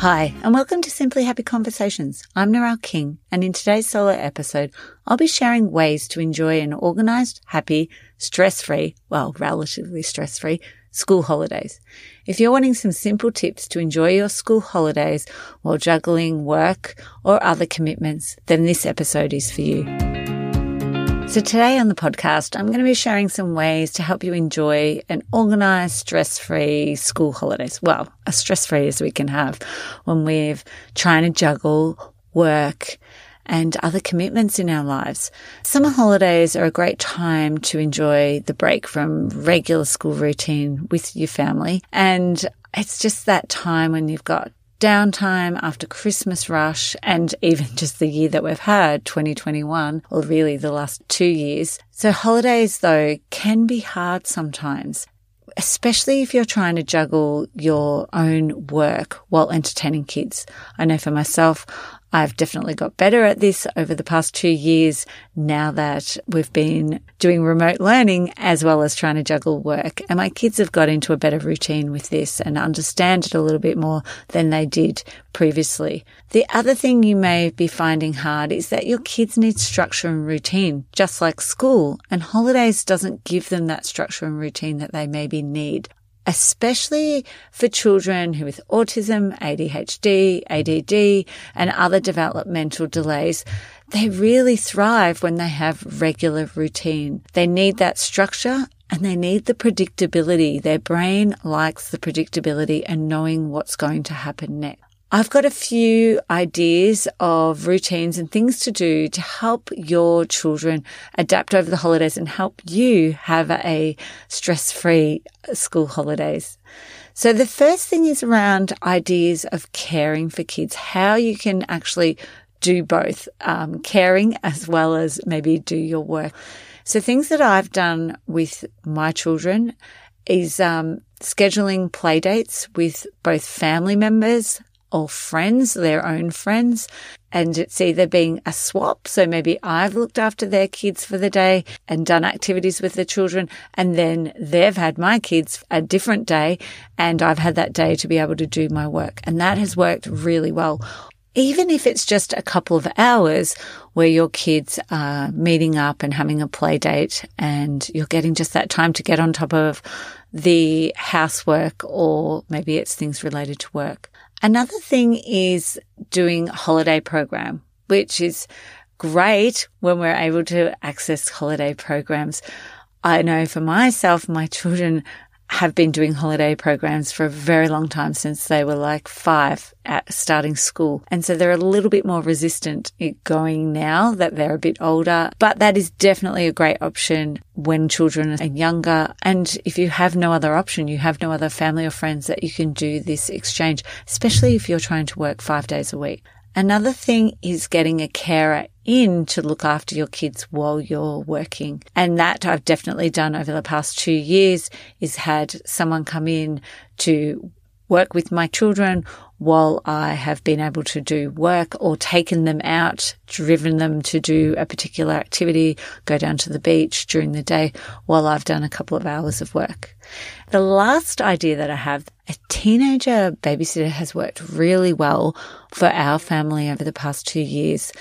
Hi, and welcome to Simply Happy Conversations. I'm Narelle King, and in today's solo episode, I'll be sharing ways to enjoy an organized, happy, stress-free, well, relatively stress-free school holidays. If you're wanting some simple tips to enjoy your school holidays while juggling work or other commitments, then this episode is for you. So today on the podcast, I'm going to be sharing some ways to help you enjoy an organized, stress-free school holidays. Well, as stress-free as we can have when we're trying to juggle work and other commitments in our lives. Summer holidays are a great time to enjoy the break from regular school routine with your family. And it's just that time when you've got downtime after Christmas rush and even just the year that we've had, 2021, or really the last two years. So holidays though can be hard sometimes. Especially if you're trying to juggle your own work while entertaining kids. I know for myself, I've definitely got better at this over the past two years now that we've been doing remote learning as well as trying to juggle work. And my kids have got into a better routine with this and understand it a little bit more than they did previously. The other thing you may be finding hard is that your kids need structure and routine, just like school, and holidays doesn't give them that structure and routine that they maybe need especially for children who with autism, ADHD, ADD, and other developmental delays. They really thrive when they have regular routine. They need that structure and they need the predictability. Their brain likes the predictability and knowing what's going to happen next. I've got a few ideas of routines and things to do to help your children adapt over the holidays and help you have a stress free school holidays. So the first thing is around ideas of caring for kids, how you can actually do both, um, caring as well as maybe do your work. So things that I've done with my children is um, scheduling play dates with both family members or friends, their own friends. And it's either being a swap. So maybe I've looked after their kids for the day and done activities with the children. And then they've had my kids a different day and I've had that day to be able to do my work. And that has worked really well. Even if it's just a couple of hours where your kids are meeting up and having a play date and you're getting just that time to get on top of the housework or maybe it's things related to work. Another thing is doing holiday program, which is great when we're able to access holiday programs. I know for myself, my children have been doing holiday programs for a very long time since they were like five at starting school. And so they're a little bit more resistant going now that they're a bit older, but that is definitely a great option when children are younger. And if you have no other option, you have no other family or friends that you can do this exchange, especially if you're trying to work five days a week. Another thing is getting a carer in to look after your kids while you're working. And that I've definitely done over the past two years is had someone come in to work with my children while I have been able to do work or taken them out, driven them to do a particular activity, go down to the beach during the day while I've done a couple of hours of work. The last idea that I have, a teenager babysitter has worked really well for our family over the past two years.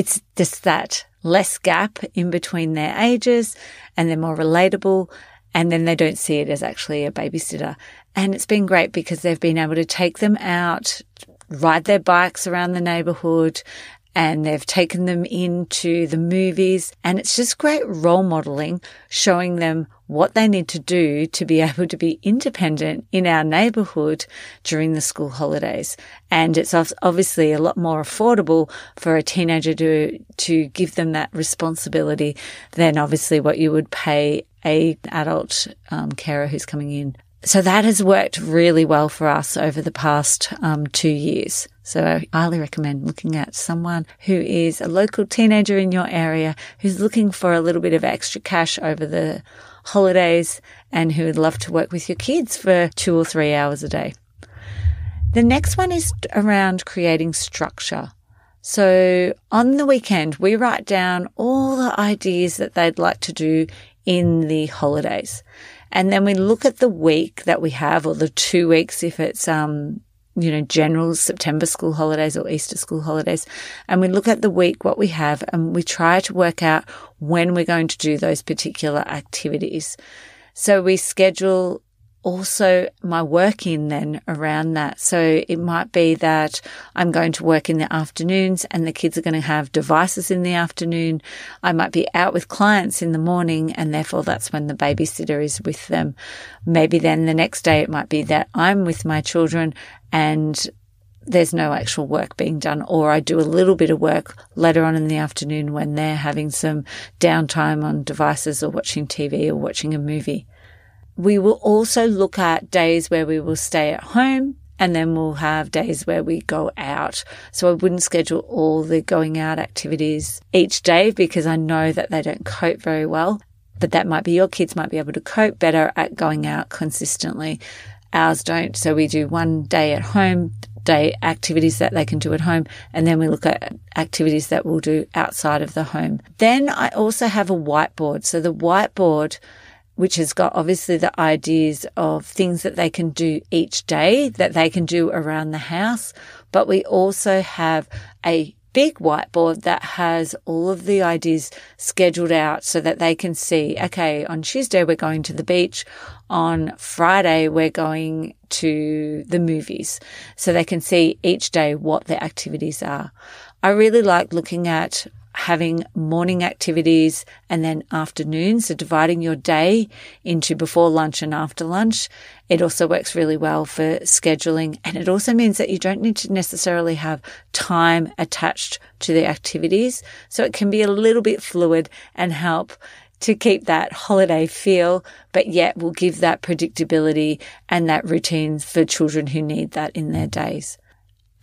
It's just that less gap in between their ages and they're more relatable and then they don't see it as actually a babysitter. And it's been great because they've been able to take them out, ride their bikes around the neighborhood, and they've taken them into the movies. And it's just great role modeling, showing them what they need to do to be able to be independent in our neighborhood during the school holidays. And it's obviously a lot more affordable for a teenager to, to give them that responsibility than obviously what you would pay a adult um, carer who's coming in So that has worked really well for us over the past um, two years. So I highly recommend looking at someone who is a local teenager in your area who's looking for a little bit of extra cash over the holidays and who would love to work with your kids for two or three hours a day. The next one is around creating structure. So on the weekend, we write down all the ideas that they'd like to do in the holidays. And then we look at the week that we have or the two weeks if it's, um, you know, general September school holidays or Easter school holidays. And we look at the week, what we have, and we try to work out when we're going to do those particular activities. So we schedule also my work in then around that. So it might be that I'm going to work in the afternoons and the kids are going to have devices in the afternoon. I might be out with clients in the morning and therefore that's when the babysitter is with them. Maybe then the next day it might be that I'm with my children and there's no actual work being done, or I do a little bit of work later on in the afternoon when they're having some downtime on devices or watching TV or watching a movie. We will also look at days where we will stay at home and then we'll have days where we go out. So I wouldn't schedule all the going out activities each day because I know that they don't cope very well. But that might be your kids might be able to cope better at going out consistently. Ours don't. So we do one day at home, day activities that they can do at home. And then we look at activities that we'll do outside of the home. Then I also have a whiteboard. So the whiteboard which has got obviously the ideas of things that they can do each day that they can do around the house. But we also have a big whiteboard that has all of the ideas scheduled out so that they can see, okay, on Tuesday, we're going to the beach. On Friday, we're going to the movies. So they can see each day what the activities are. I really like looking at having morning activities and then afternoons. So dividing your day into before lunch and after lunch. It also works really well for scheduling. And it also means that you don't need to necessarily have time attached to the activities. So it can be a little bit fluid and help to keep that holiday feel, but yet will give that predictability and that routine for children who need that in their days.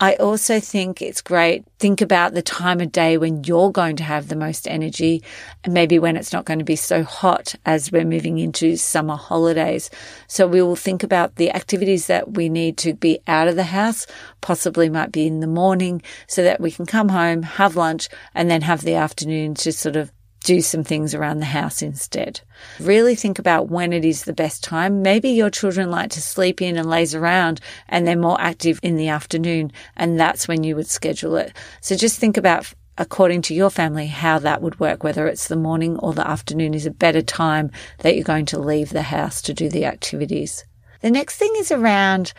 I also think it's great. Think about the time of day when you're going to have the most energy and maybe when it's not going to be so hot as we're moving into summer holidays. So we will think about the activities that we need to be out of the house, possibly might be in the morning so that we can come home, have lunch and then have the afternoon to sort of do some things around the house instead. Really think about when it is the best time. Maybe your children like to sleep in and laze around and they're more active in the afternoon and that's when you would schedule it. So just think about according to your family how that would work, whether it's the morning or the afternoon is a better time that you're going to leave the house to do the activities. The next thing is around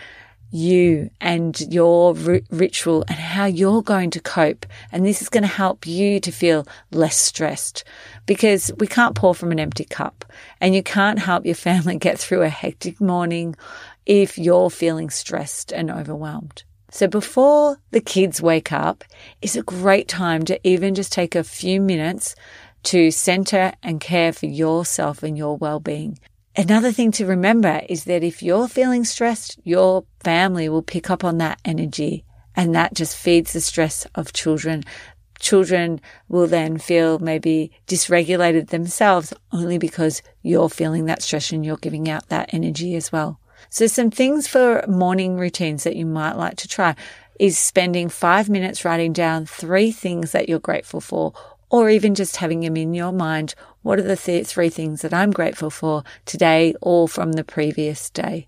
you and your r- ritual and how you're going to cope. And this is going to help you to feel less stressed because we can't pour from an empty cup and you can't help your family get through a hectic morning if you're feeling stressed and overwhelmed. So before the kids wake up is a great time to even just take a few minutes to center and care for yourself and your well-being. Another thing to remember is that if you're feeling stressed, your family will pick up on that energy and that just feeds the stress of children. Children will then feel maybe dysregulated themselves only because you're feeling that stress and you're giving out that energy as well. So some things for morning routines that you might like to try is spending five minutes writing down three things that you're grateful for or even just having them in your mind. What are the th- three things that I'm grateful for today or from the previous day?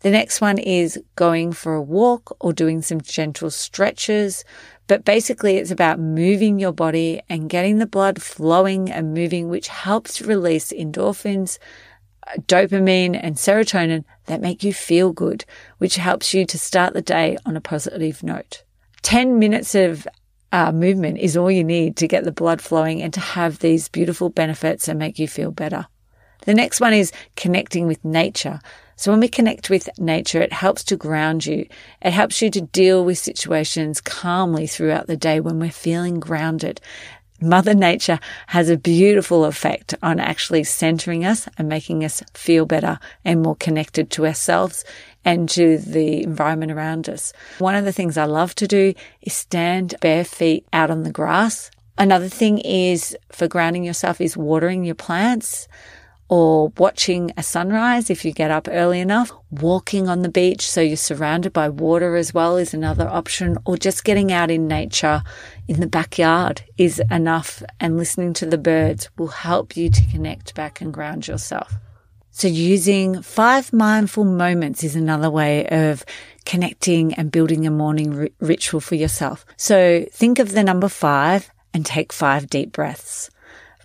The next one is going for a walk or doing some gentle stretches. But basically, it's about moving your body and getting the blood flowing and moving, which helps release endorphins, uh, dopamine and serotonin that make you feel good, which helps you to start the day on a positive note. 10 minutes of uh, movement is all you need to get the blood flowing and to have these beautiful benefits and make you feel better. The next one is connecting with nature. So when we connect with nature, it helps to ground you. It helps you to deal with situations calmly throughout the day when we're feeling grounded. Mother Nature has a beautiful effect on actually centering us and making us feel better and more connected to ourselves and to the environment around us. One of the things I love to do is stand bare feet out on the grass. Another thing is for grounding yourself is watering your plants or watching a sunrise if you get up early enough. Walking on the beach so you're surrounded by water as well is another option, or just getting out in nature in the backyard is enough. And listening to the birds will help you to connect back and ground yourself. So using five mindful moments is another way of connecting and building a morning ritual for yourself. So think of the number five and take five deep breaths.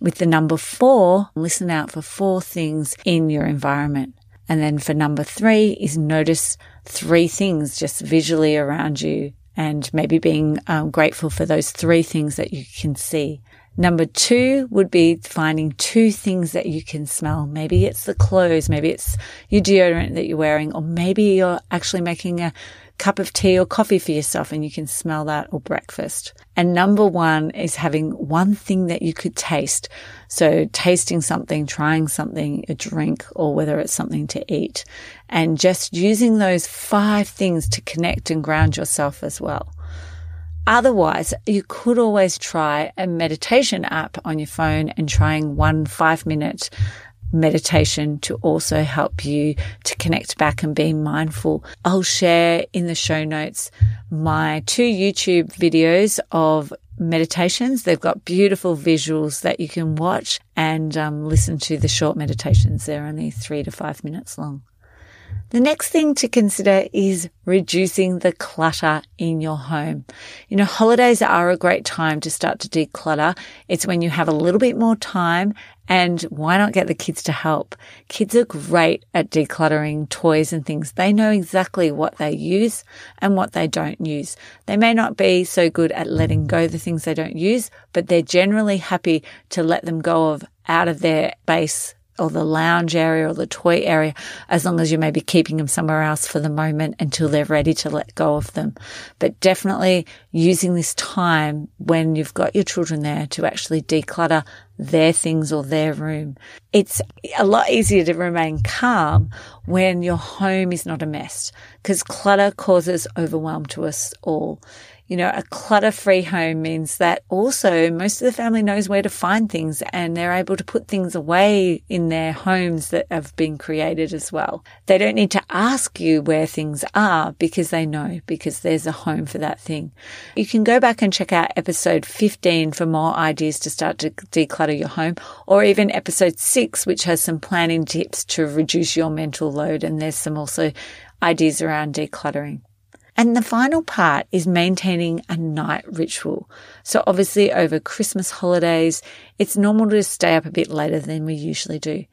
With the number four, listen out for four things in your environment. And then for number three is notice three things just visually around you and maybe being um, grateful for those three things that you can see. Number two would be finding two things that you can smell. Maybe it's the clothes, maybe it's your deodorant that you're wearing, or maybe you're actually making a cup of tea or coffee for yourself and you can smell that or breakfast. And number one is having one thing that you could taste. So tasting something, trying something, a drink, or whether it's something to eat and just using those five things to connect and ground yourself as well. Otherwise, you could always try a meditation app on your phone and trying one five minute meditation to also help you to connect back and be mindful. I'll share in the show notes my two YouTube videos of meditations. They've got beautiful visuals that you can watch and um, listen to the short meditations. They're only three to five minutes long. The next thing to consider is reducing the clutter in your home. You know, holidays are a great time to start to declutter. It's when you have a little bit more time and why not get the kids to help? Kids are great at decluttering toys and things. They know exactly what they use and what they don't use. They may not be so good at letting go the things they don't use, but they're generally happy to let them go of out of their base or the lounge area or the toy area, as long as you may be keeping them somewhere else for the moment until they're ready to let go of them. But definitely using this time when you've got your children there to actually declutter their things or their room. It's a lot easier to remain calm when your home is not a mess because clutter causes overwhelm to us all. You know, a clutter free home means that also most of the family knows where to find things and they're able to put things away in their homes that have been created as well. They don't need to ask you where things are because they know because there's a home for that thing. You can go back and check out episode 15 for more ideas to start to declutter your home or even episode six, which has some planning tips to reduce your mental load. And there's some also ideas around decluttering. And the final part is maintaining a night ritual. So obviously over Christmas holidays, it's normal to stay up a bit later than we usually do.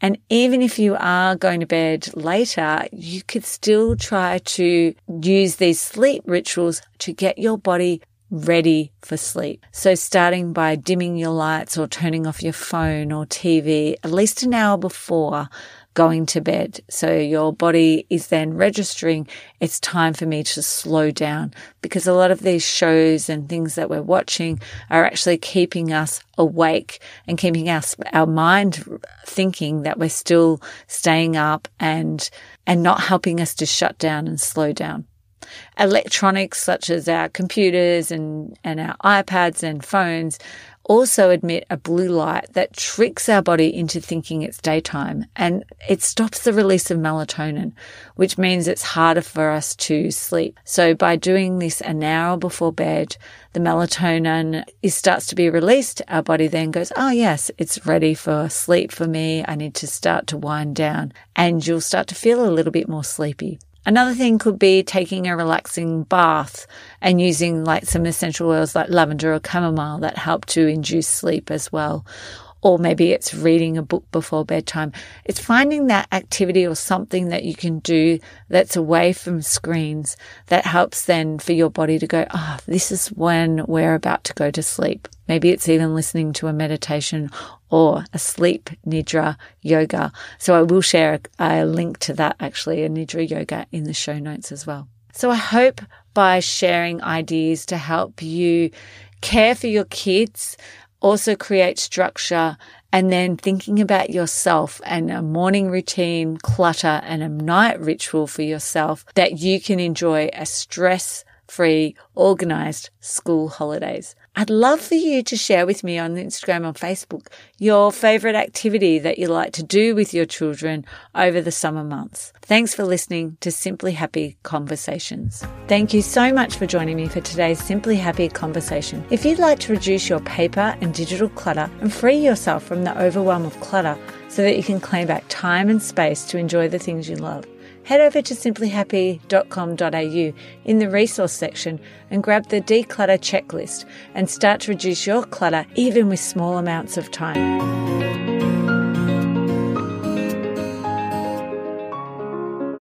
And even if you are going to bed later, you could still try to use these sleep rituals to get your body ready for sleep. So starting by dimming your lights or turning off your phone or TV at least an hour before going to bed. So your body is then registering it's time for me to slow down because a lot of these shows and things that we're watching are actually keeping us awake and keeping us, our mind thinking that we're still staying up and, and not helping us to shut down and slow down electronics such as our computers and, and our iPads and phones also emit a blue light that tricks our body into thinking it's daytime and it stops the release of melatonin, which means it's harder for us to sleep. So by doing this an hour before bed, the melatonin is, starts to be released. Our body then goes, Oh yes, it's ready for sleep for me. I need to start to wind down and you'll start to feel a little bit more sleepy. Another thing could be taking a relaxing bath and using like some essential oils like lavender or chamomile that help to induce sleep as well or maybe it's reading a book before bedtime. It's finding that activity or something that you can do that's away from screens that helps then for your body to go, ah, oh, this is when we're about to go to sleep. Maybe it's even listening to a meditation or a sleep nidra yoga. So I will share a, a link to that actually, a nidra yoga in the show notes as well. So I hope by sharing ideas to help you care for your kids also create structure and then thinking about yourself and a morning routine, clutter and a night ritual for yourself that you can enjoy a stress free, organized school holidays. I'd love for you to share with me on Instagram or Facebook your favorite activity that you like to do with your children over the summer months. Thanks for listening to Simply Happy Conversations. Thank you so much for joining me for today's Simply Happy conversation. If you'd like to reduce your paper and digital clutter and free yourself from the overwhelm of clutter so that you can claim back time and space to enjoy the things you love, head over to simplyhappy.com.au in the resource section and grab the declutter checklist and start to reduce your clutter even with small amounts of time.